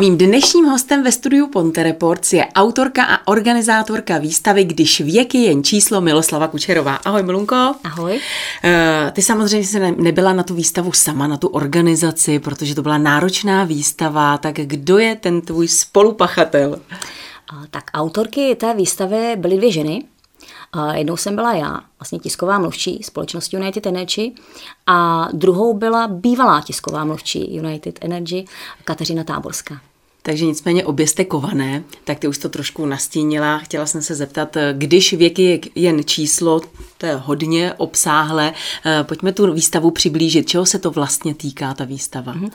Mým dnešním hostem ve studiu Ponte Reports je autorka a organizátorka výstavy Když věk je jen číslo Miloslava Kučerová. Ahoj Milunko. Ahoj. Uh, ty samozřejmě se nebyla na tu výstavu sama, na tu organizaci, protože to byla náročná výstava, tak kdo je ten tvůj spolupachatel? Tak autorky té výstavy byly dvě ženy. Jednou jsem byla já, vlastně tisková mluvčí společnosti United Energy a druhou byla bývalá tisková mluvčí United Energy Kateřina Táborská. Takže nicméně obě jste kované, tak ty už to trošku nastínila. Chtěla jsem se zeptat, když věk je jen číslo, to je hodně obsáhlé, pojďme tu výstavu přiblížit. Čeho se to vlastně týká, ta výstava? Mm-hmm.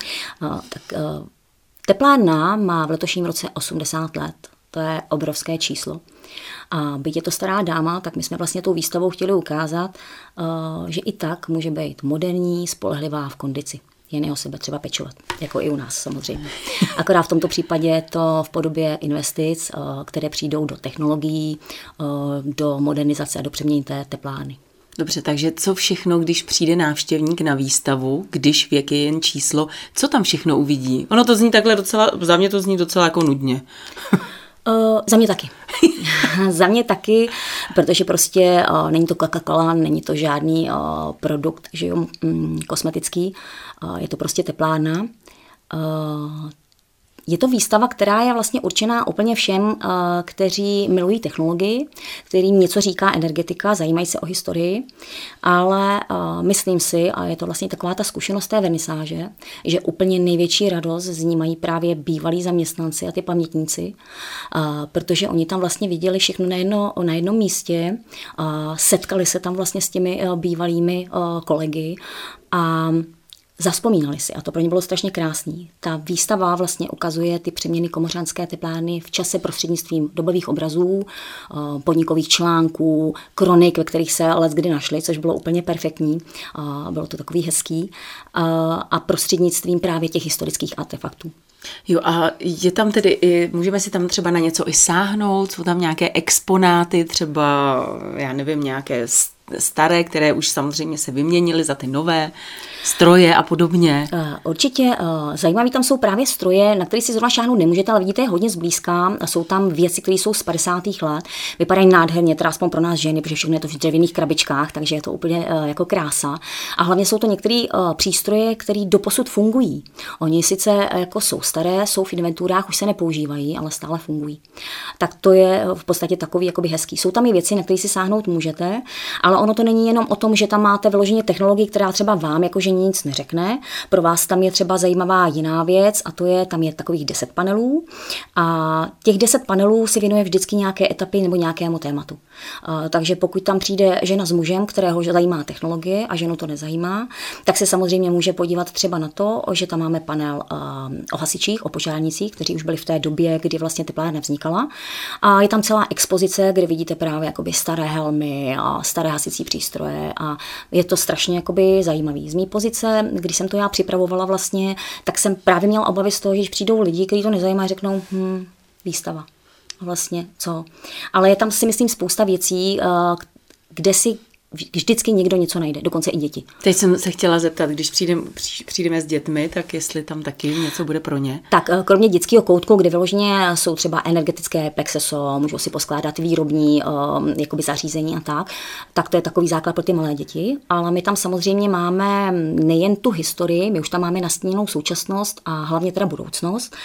tak teplárna má v letošním roce 80 let. To je obrovské číslo. A byť je to stará dáma, tak my jsme vlastně tou výstavou chtěli ukázat, eh, že i tak může být moderní, spolehlivá v kondici jen o sebe třeba pečovat, jako i u nás samozřejmě. Akorát v tomto případě je to v podobě investic, eh, které přijdou do technologií, eh, do modernizace a do přemění té teplárny. Dobře, takže co všechno, když přijde návštěvník na výstavu, když věk je jen číslo, co tam všechno uvidí? Ono to zní takhle docela, za mě to zní docela jako nudně. Uh, za mě taky. za mě taky, protože prostě uh, není to Coca-Cola, není to žádný uh, produkt že jo, um, kosmetický, uh, je to prostě teplárna. Uh, je to výstava, která je vlastně určená úplně všem, eh, kteří milují technologii, kterým něco říká energetika, zajímají se o historii, ale eh, myslím si, a je to vlastně taková ta zkušenost té vernisáže, že úplně největší radost z ní mají právě bývalí zaměstnanci a ty pamětníci, eh, protože oni tam vlastně viděli všechno na, jedno, na jednom místě, setkali se tam vlastně s těmi bývalými kolegy a Zaspomínali si a to pro ně bylo strašně krásný. Ta výstava vlastně ukazuje ty přeměny komořanské teplárny v čase prostřednictvím dobových obrazů, eh, podnikových článků, kronik, ve kterých se let kdy našly, což bylo úplně perfektní. Bylo to takový hezký. A prostřednictvím právě těch historických artefaktů. Jo a je tam tedy i, můžeme si tam třeba na něco i sáhnout, jsou tam nějaké exponáty, třeba, já nevím, nějaké staré, které už samozřejmě se vyměnily za ty nové stroje a podobně. Určitě zajímavý tam jsou právě stroje, na které si zrovna šáhnout nemůžete, ale vidíte je hodně zblízka. Jsou tam věci, které jsou z 50. let. Vypadají nádherně, teda aspoň pro nás ženy, protože všechno je to v dřevěných krabičkách, takže je to úplně eh, jako krása. A hlavně jsou to některé přístroje, které doposud fungují. Oni sice jako jsou staré, jsou v inventurách, už se nepoužívají, ale stále fungují. Tak to je v podstatě takový jakoby hezký. Jsou tam i věci, na které si sáhnout můžete, ale ono to není jenom o tom, že tam máte vyloženě technologii, která třeba vám jako že nic neřekne. Pro vás tam je třeba zajímavá jiná věc a to je, tam je takových 10 panelů a těch 10 panelů si věnuje vždycky nějaké etapy nebo nějakému tématu. Takže pokud tam přijde žena s mužem, kterého zajímá technologie a ženu to nezajímá, tak se samozřejmě může podívat třeba na to, že tam máme panel o hasičích, o požárnicích, kteří už byli v té době, kdy vlastně teplárna vznikala. A je tam celá expozice, kde vidíte právě jakoby staré helmy a staré hasicí přístroje a je to strašně jakoby zajímavý. Z mý pozice, když jsem to já připravovala vlastně, tak jsem právě měla obavy z toho, že přijdou lidi, kteří to nezajímá, řeknou, hm, výstava vlastně co. Ale je tam si myslím spousta věcí, eh, kde si vždycky někdo něco najde, dokonce i děti. Teď jsem se chtěla zeptat, když přijdem, přijdeme s dětmi, tak jestli tam taky něco bude pro ně? Tak eh, kromě dětského koutku, kde vyloženě jsou třeba energetické plexeso, můžou si poskládat výrobní uh, jakoby zařízení a tak, tak to je takový základ pro ty malé děti. Ale my tam samozřejmě máme nejen tu historii, my už tam máme nastíněnou současnost a hlavně teda budoucnost.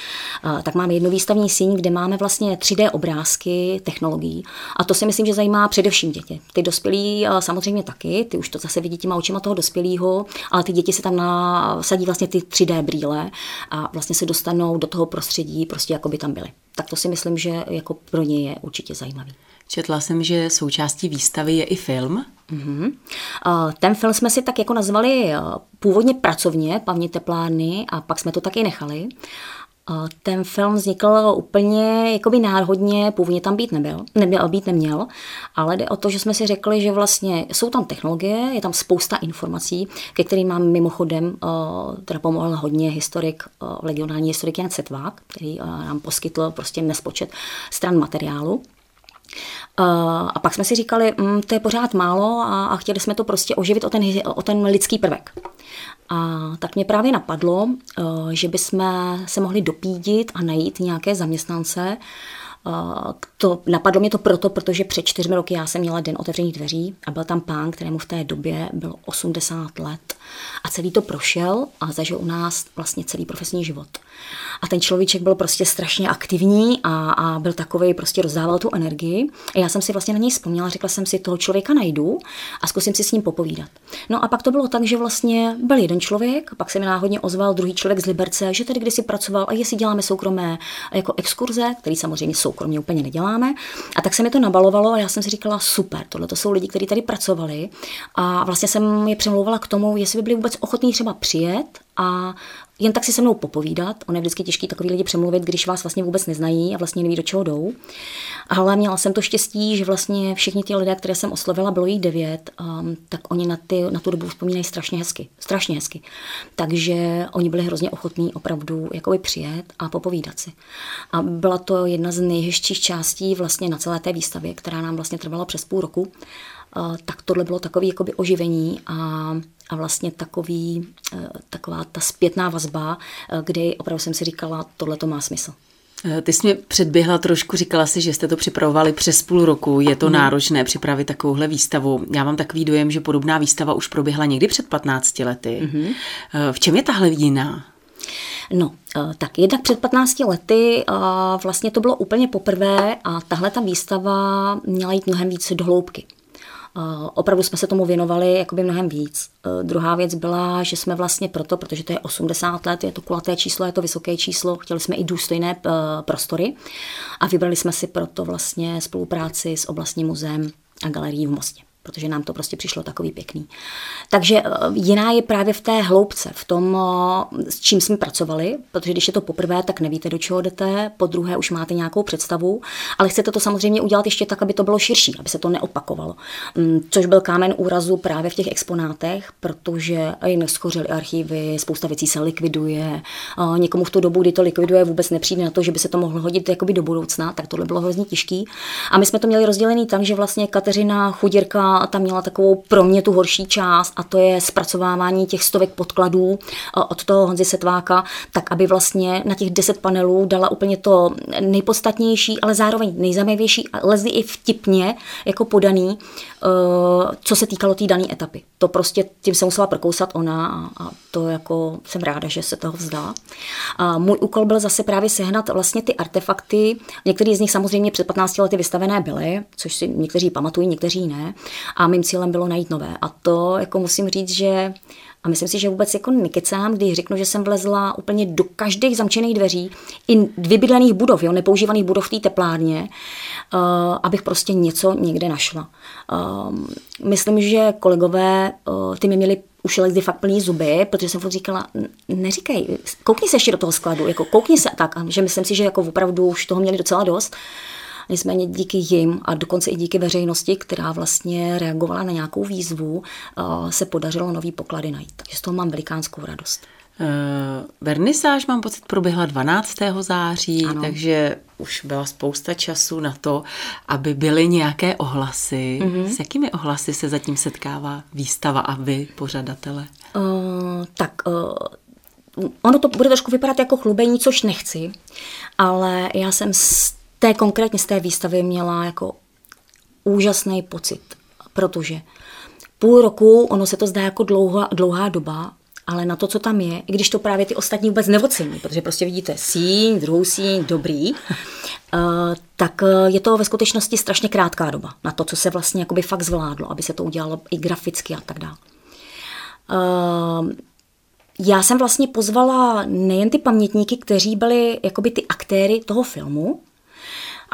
Uh, tak máme jednu výstavní síň, kde máme vlastně 3D obrázky technologií. A to si myslím, že zajímá především děti. Ty dospělí samozřejmě taky, ty už to zase vidí těma očima toho dospělého, ale ty děti se tam nasadí vlastně ty 3D brýle a vlastně se dostanou do toho prostředí, prostě jako by tam byly. Tak to si myslím, že jako pro ně je určitě zajímavý. Četla jsem, že součástí výstavy je i film. Mm-hmm. Ten film jsme si tak jako nazvali původně pracovně, Paměť teplárny, a pak jsme to taky nechali. Ten film vznikl úplně jakoby náhodně, původně tam být nebyl, neměl, být neměl, ale jde o to, že jsme si řekli, že vlastně jsou tam technologie, je tam spousta informací, ke kterým mám mimochodem, teda pomohl hodně historik, legionální historik Jan Setvák, který nám poskytl prostě nespočet stran materiálu. A pak jsme si říkali, mm, to je pořád málo a, a chtěli jsme to prostě oživit o ten, o ten lidský prvek. A tak mě právě napadlo, že bychom se mohli dopídit a najít nějaké zaměstnance, to, napadlo mě to proto, protože před čtyřmi roky já jsem měla den otevřených dveří a byl tam pán, kterému v té době bylo 80 let a celý to prošel a zažil u nás vlastně celý profesní život. A ten človíček byl prostě strašně aktivní a, a byl takový, prostě rozdával tu energii. A já jsem si vlastně na něj vzpomněla, řekla jsem si, toho člověka najdu a zkusím si s ním popovídat. No a pak to bylo tak, že vlastně byl jeden člověk, pak se mi náhodně ozval druhý člověk z Liberce, že tady kdysi pracoval a jestli děláme soukromé jako exkurze, který samozřejmě soukromně úplně neděláme. A tak se mi to nabalovalo a já jsem si říkala, super, tohle to jsou lidi, kteří tady pracovali. A vlastně jsem je přemlouvala k tomu, jestli by byli vůbec ochotní třeba přijet a jen tak si se mnou popovídat. On je vždycky těžký takový lidi přemluvit, když vás vlastně vůbec neznají a vlastně neví, do čeho jdou. Ale měla jsem to štěstí, že vlastně všichni ti lidé, které jsem oslovila, bylo jich devět, um, tak oni na, ty, na tu dobu vzpomínají strašně hezky. Strašně hezky. Takže oni byli hrozně ochotní opravdu jakoby přijet a popovídat si. A byla to jedna z nejhezčích částí vlastně na celé té výstavě, která nám vlastně trvala přes půl roku. Tak tohle bylo takové jakoby oživení a a vlastně takový, eh, taková ta zpětná vazba, eh, kdy opravdu jsem si říkala, tohle to má smysl. Eh, ty jsi mě předběhla trošku, říkala si, že jste to připravovali přes půl roku. Je to náročné připravit takovouhle výstavu. Já mám takový dojem, že podobná výstava už proběhla někdy před 15 lety. Mm-hmm. V čem je tahle jiná? No, tak jednak před 15 lety vlastně to bylo úplně poprvé a tahle ta výstava měla jít mnohem víc do hloubky. Opravdu jsme se tomu věnovali jakoby mnohem víc. E, druhá věc byla, že jsme vlastně proto, protože to je 80 let, je to kulaté číslo, je to vysoké číslo, chtěli jsme i důstojné e, prostory a vybrali jsme si proto vlastně spolupráci s oblastním muzeem a galerií v Mostě protože nám to prostě přišlo takový pěkný. Takže eh, jiná je právě v té hloubce, v tom, eh, s čím jsme pracovali, protože když je to poprvé, tak nevíte, do čeho jdete, po druhé už máte nějakou představu, ale chcete to samozřejmě udělat ještě tak, aby to bylo širší, aby se to neopakovalo. Mm, což byl kámen úrazu právě v těch exponátech, protože jinak schořely archivy, spousta věcí se likviduje, někomu v tu dobu, kdy to likviduje, vůbec nepřijde na to, že by se to mohlo hodit jakoby do budoucna, tak tohle bylo hrozně těžký. A my jsme to měli rozdělený tak, že vlastně Kateřina Chudírka a tam měla takovou pro mě tu horší část a to je zpracovávání těch stovek podkladů od toho Honzy Setváka, tak aby vlastně na těch deset panelů dala úplně to nejpodstatnější, ale zároveň nejzajímavější a lezli i vtipně jako podaný, co se týkalo té tý dané etapy. To prostě tím se musela prokousat ona a to jako jsem ráda, že se toho vzdala. A můj úkol byl zase právě sehnat vlastně ty artefakty. Některý z nich samozřejmě před 15 lety vystavené byly, což si někteří pamatují, někteří ne. A mým cílem bylo najít nové. A to jako musím říct, že a myslím si, že vůbec jako nekecám, když řeknu, že jsem vlezla úplně do každých zamčených dveří, i vybydlených budov, jo, nepoužívaných budov v té teplárně, uh, abych prostě něco někde našla. Uh, myslím, že kolegové, uh, ty mi měli už lezdy fakt plný zuby, protože jsem říkala, neříkej, koukni se ještě do toho skladu, jako koukni se tak, že myslím si, že jako opravdu už toho měli docela dost. Nicméně díky jim a dokonce i díky veřejnosti, která vlastně reagovala na nějakou výzvu, eh, se podařilo nový poklady najít. Takže z toho mám velikánskou radost. Uh, vernisáž, mám pocit, proběhla 12. září, ano. takže už byla spousta času na to, aby byly nějaké ohlasy. Mm-hmm. S jakými ohlasy se zatím setkává výstava a vy, pořadatele? Uh, tak uh, ono to bude trošku vypadat jako chlubení, což nechci, ale já jsem té konkrétně z té výstavy měla jako úžasný pocit, protože půl roku, ono se to zdá jako dlouhá, dlouhá doba, ale na to, co tam je, i když to právě ty ostatní vůbec neocení, protože prostě vidíte síň, druhou síň, dobrý, uh, tak eh, je to ve skutečnosti strašně krátká doba na to, co se vlastně jakoby fakt zvládlo, aby se to udělalo i graficky a tak dále. Uh, já jsem vlastně pozvala nejen ty pamětníky, kteří byli jakoby ty aktéry toho filmu,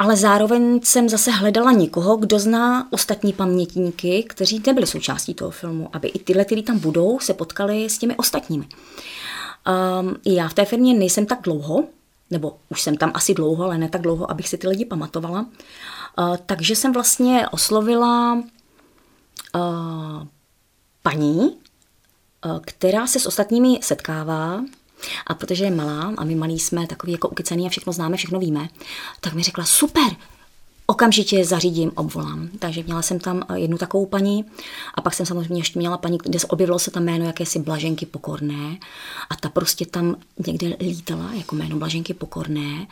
ale zároveň jsem zase hledala někoho, kdo zná ostatní pamětníky, kteří nebyli součástí toho filmu, aby i tyhle, kteří tam budou, se potkali s těmi ostatními. Um, já v té firmě nejsem tak dlouho, nebo už jsem tam asi dlouho, ale ne tak dlouho, abych si ty lidi pamatovala. Uh, takže jsem vlastně oslovila uh, paní, uh, která se s ostatními setkává, a protože je malá a my malí jsme takový jako ukycený a všechno známe, všechno víme, tak mi řekla, super, okamžitě zařídím, obvolám. Takže měla jsem tam eh, jednu takovou paní a pak jsem samozřejmě ještě měla paní, kde objevilo se tam jméno jakési Blaženky Pokorné a ta prostě tam někde lítala jako jméno Blaženky Pokorné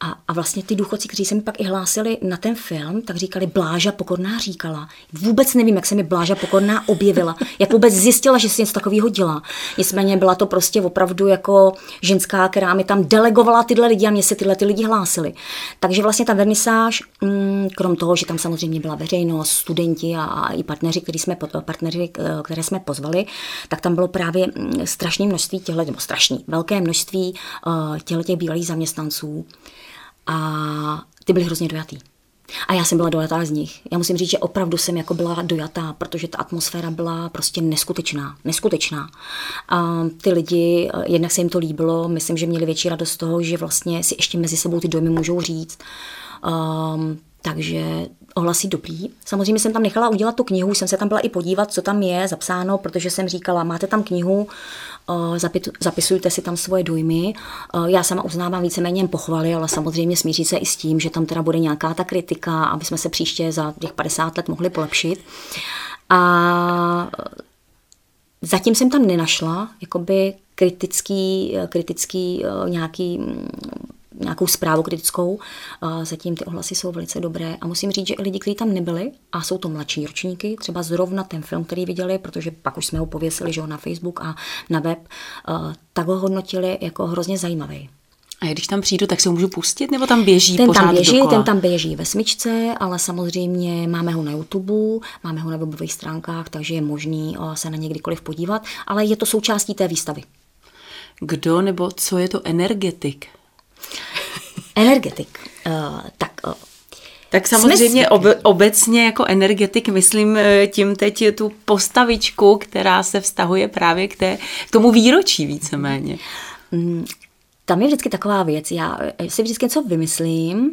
a, a vlastně ty důchodci, kteří se mi pak i hlásili na ten film, tak říkali Bláža Pokorná říkala. Vůbec nevím, jak se mi Bláža Pokorná objevila, jak vůbec zjistila, že si něco takového dělá. Nicméně byla to prostě opravdu jako ženská, která mi tam delegovala tyhle lidi a mě se tyhle ty lidi hlásili. Takže vlastně ta vernisáž, mm, krom toho, že tam samozřejmě byla veřejnost, studenti a, a i partneři, který jsme, partneři, eh, které jsme pozvali, tak tam bylo právě mm, strašné množství těchto, nebo strašný, velké množství uh, těchto těch bývalých zaměstnanců a ty byly hrozně dojatý. A já jsem byla dojatá z nich. Já musím říct, že opravdu jsem jako byla dojatá, protože ta atmosféra byla prostě neskutečná. Neskutečná. A ty lidi, jednak se jim to líbilo, myslím, že měli větší radost z toho, že vlastně si ještě mezi sebou ty dojmy můžou říct. Um, takže ohlasy dobrý. Samozřejmě jsem tam nechala udělat tu knihu, jsem se tam byla i podívat, co tam je zapsáno, protože jsem říkala, máte tam knihu, zapisujte si tam svoje dojmy. Já sama uznávám víceméně jen pochvaly, ale samozřejmě smíří se i s tím, že tam teda bude nějaká ta kritika, aby jsme se příště za těch 50 let mohli polepšit. A zatím jsem tam nenašla jakoby kritický, kritický nějaký nějakou zprávu kritickou. Zatím ty ohlasy jsou velice dobré a musím říct, že i lidi, kteří tam nebyli a jsou to mladší ročníky, třeba zrovna ten film, který viděli, protože pak už jsme ho pověsili že ho na Facebook a na web, tak ho hodnotili jako hrozně zajímavý. A když tam přijdu, tak se ho můžu pustit, nebo tam běží ten pořád tam běží, dokola? Ten tam běží ve smyčce, ale samozřejmě máme ho na YouTube, máme ho na webových stránkách, takže je možný se na ně kdykoliv podívat, ale je to součástí té výstavy. Kdo nebo co je to energetik? Energetik. Uh, tak uh, tak samozřejmě ob, obecně jako energetik myslím eh, tím teď je tu postavičku, která se vztahuje právě k, té, k tomu výročí víceméně. Mm, tam je vždycky taková věc, já si vždycky něco vymyslím,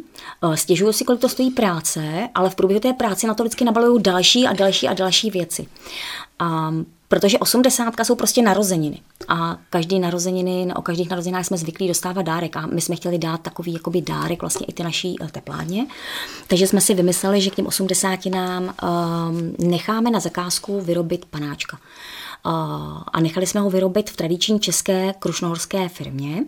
stěžuju si, kolik to stojí práce, ale v průběhu té práce na to vždycky nabaluju další a další a další věci. A protože osmdesátka jsou prostě narozeniny. A každý narozeniny, o každých narozeninách jsme zvyklí dostávat dárek a my jsme chtěli dát takový jakoby dárek vlastně i ty naší eh, teplárně. Takže jsme si vymysleli, že k těm osmdesátinám um, necháme na zakázku vyrobit panáčka. Uh, a nechali jsme ho vyrobit v tradiční české krušnohorské firmě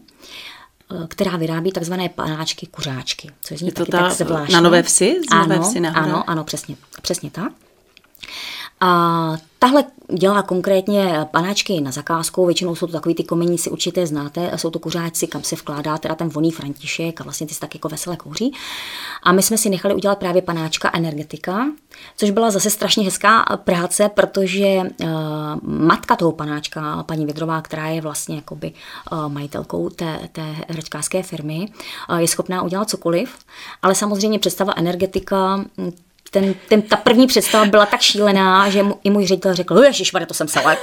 eh, která vyrábí takzvané panáčky kuřáčky. Což je to ta, tak zvláštní. Na Nové Vsi? Z Nové ano, vsi ano, ano, přesně, přesně tak. A tahle dělá konkrétně panáčky na zakázku, většinou jsou to takový ty komení, si určitě znáte, jsou to kuřáci, kam se vkládá teda ten voný František a vlastně ty se tak jako veselé kouří. A my jsme si nechali udělat právě panáčka energetika, což byla zase strašně hezká práce, protože uh, matka toho panáčka, paní Vidrová, která je vlastně jakoby uh, majitelkou té, té hračkářské firmy, uh, je schopná udělat cokoliv, ale samozřejmě představa energetika ten, ten, ta první představa byla tak šílená, že mu, i můj ředitel řekl, ježišmarja, to jsem selek.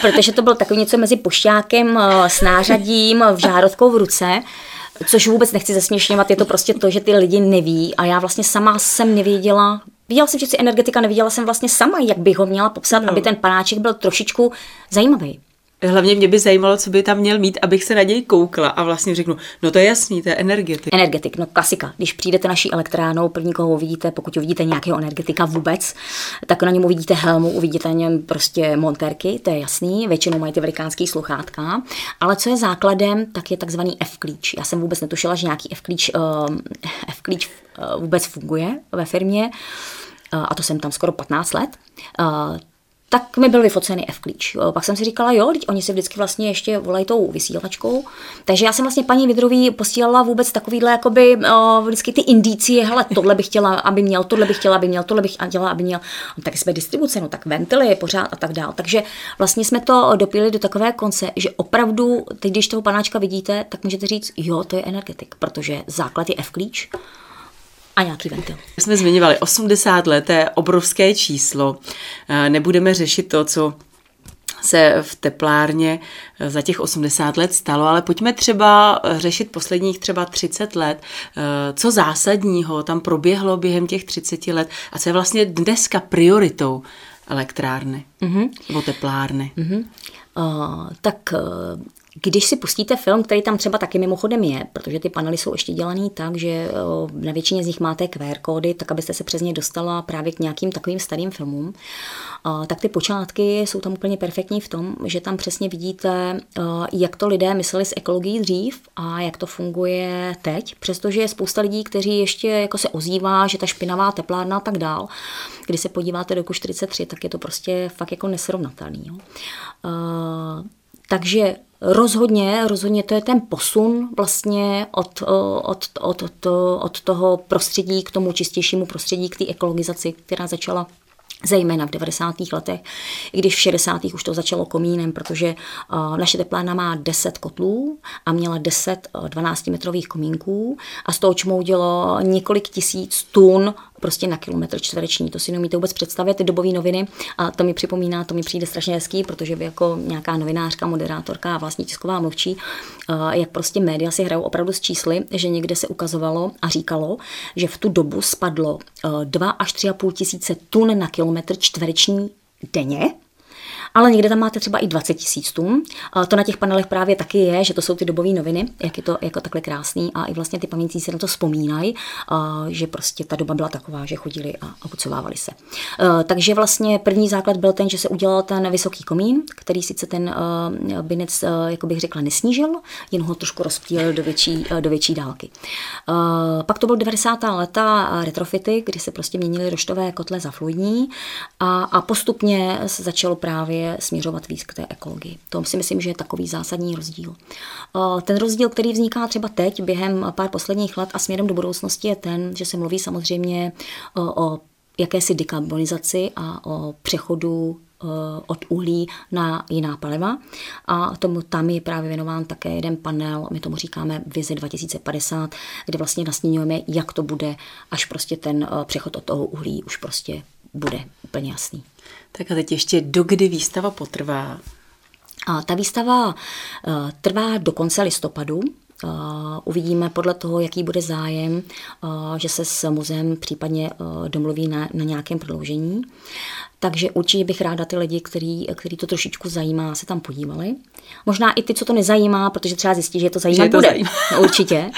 Protože to bylo takový něco mezi pošťákem, eh, s nářadím, v žárovkou v ruce což vůbec nechci zesměšňovat, je to prostě to, že ty lidi neví a já vlastně sama jsem nevěděla, viděla jsem, že si energetika, neviděla jsem vlastně sama, jak bych ho měla popsat, no. aby ten panáček byl trošičku zajímavý. Hlavně mě by zajímalo, co by tam měl mít, abych se na něj koukla a vlastně řeknu, no to je jasný, to je energetik. Energetik, no klasika. Když přijdete naší elektránou, první koho uvidíte, pokud uvidíte nějakého energetika vůbec, tak na něm uvidíte helmu, uvidíte na něm prostě montérky, to je jasný, většinou mají ty velikánský sluchátka, ale co je základem, tak je takzvaný F-klíč. Já jsem vůbec netušila, že nějaký F-klíč, uh, F-klíč uh, vůbec funguje ve firmě, uh, a to jsem tam skoro 15 let. Tak mi byl vyfocený F-klíč. Pak jsem si říkala, jo, teď oni si vždycky vlastně ještě volají tou vysílačkou. Takže já jsem vlastně paní Vidrový posílala vůbec takovýhle, jakoby, o, vždycky ty indicie, hele, tohle bych chtěla, aby měl, tohle bych chtěla, aby měl, tohle bych chtěla, aby měl. No, tak jsme distribuce, no tak ventily pořád a tak dále. Takže vlastně jsme to dopili do takové konce, že opravdu, teď když toho panáčka vidíte, tak můžete říct, jo, to je energetik, protože základ je F-klíč a nějaký ventil. Jsme zmiňovali 80 let, to je obrovské číslo. Eh, nebudeme řešit to, co se v teplárně eh, za těch 80 let stalo, ale pojďme třeba řešit posledních třeba 30 let, eh, co zásadního tam proběhlo během těch 30 let a co je vlastně dneska prioritou elektrárny mm-hmm. nebo teplárny. Mm-hmm. Uh, tak uh, když si pustíte film, který tam třeba taky mimochodem je, protože ty panely jsou ještě dělaný tak, že na většině z nich máte QR kódy, tak abyste se přes ně dostala právě k nějakým takovým starým filmům, tak ty počátky jsou tam úplně perfektní v tom, že tam přesně vidíte, jak to lidé mysleli s ekologií dřív a jak to funguje teď, přestože je spousta lidí, kteří ještě jako se ozývá, že ta špinavá teplárna a tak dál. Když se podíváte do roku 43, tak je to prostě fakt jako nesrovnatelný. Jo. Takže Rozhodně, rozhodně to je ten posun vlastně od, od, od, od, od toho prostředí k tomu čistějšímu prostředí, k té ekologizaci, která začala zejména v 90. letech, i když v 60. už to začalo komínem, protože naše teplárna má 10 kotlů a měla 10 12-metrových komínků a z toho čmoudilo několik tisíc tun prostě na kilometr čtvereční. To si neumíte vůbec představit, ty dobové noviny. A to mi připomíná, to mi přijde strašně hezký, protože vy jako nějaká novinářka, moderátorka a vlastní tisková mluvčí, jak prostě média si hrajou opravdu s čísly, že někde se ukazovalo a říkalo, že v tu dobu spadlo 2 až 3,5 tisíce tun na kilometr čtvereční denně ale někde tam máte třeba i 20 tisíc tun. To na těch panelech právě taky je, že to jsou ty dobové noviny, jak je to jako takhle krásný a i vlastně ty pamětníci na to vzpomínají, že prostě ta doba byla taková, že chodili a opucovávali se. Takže vlastně první základ byl ten, že se udělal ten vysoký komín, který sice ten binec, jako bych řekla, nesnížil, jen ho trošku rozptýlil do větší, do větší dálky. Pak to byl 90. leta retrofity, kdy se prostě měnily roštové kotle za fluidní a, a postupně se začalo právě právě směřovat víc k té ekologii. To si myslím, že je takový zásadní rozdíl. Eh, ten rozdíl, který vzniká třeba teď během pár posledních let a směrem do budoucnosti je ten, že se mluví samozřejmě eh, o jakési dekarbonizaci a o přechodu eh, od uhlí na jiná paliva. A tomu tam je právě věnován také jeden panel, my tomu říkáme Vizi 2050, kde vlastně nastěňujeme, jak to bude, až prostě ten přechod od toho uhlí už prostě bude úplně jasný. Tak a teď ještě, dokdy výstava potrvá? A ta výstava uh, trvá do konce listopadu. Uh, uvidíme podle toho, jaký bude zájem, uh, že se s muzeem případně uh, domluví na, na nějakém prodloužení. Takže určitě bych ráda ty lidi, který, který to trošičku zajímá, se tam podívali. Možná i ty, co to nezajímá, protože třeba zjistí, že je to zajímá, bude. Zajímá. Určitě.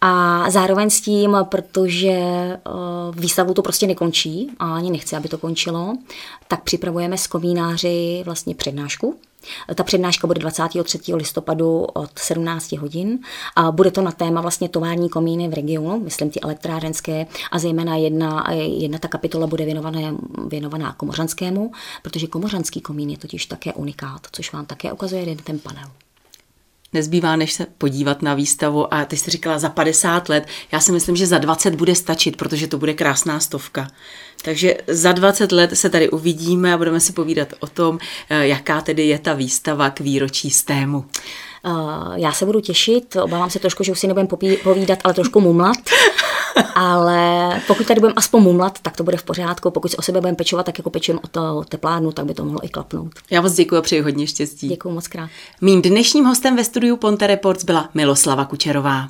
A zároveň s tím, protože uh, výstavu to prostě nekončí a ani nechci, aby to končilo, tak připravujeme s komínáři vlastně přednášku. Ta přednáška bude 23. listopadu od 17 hodin a bude to na téma vlastně tovární komíny v regionu, myslím ty elektrárenské a zejména jedna, jedna ta kapitola bude věnovaná, věnovaná komořanskému, protože komořanský komín je totiž také unikát, což vám také ukazuje jeden ten panel nezbývá, než se podívat na výstavu a ty jsi říkala za 50 let, já si myslím, že za 20 bude stačit, protože to bude krásná stovka. Takže za 20 let se tady uvidíme a budeme si povídat o tom, eh, jaká tedy je ta výstava k výročí stému. Já se budu těšit, obávám se trošku, že už si nebudem povídat, ale trošku mumlat. Ale pokud tady budeme aspoň mumlat, tak to bude v pořádku. Pokud si o sebe budeme pečovat, tak jako pečujeme o to teplárnu, tak by to mohlo i klapnout. Já vás děkuji a přeji hodně štěstí. Děkuji moc krát. Mým dnešním hostem ve studiu Ponte Reports byla Miloslava Kučerová.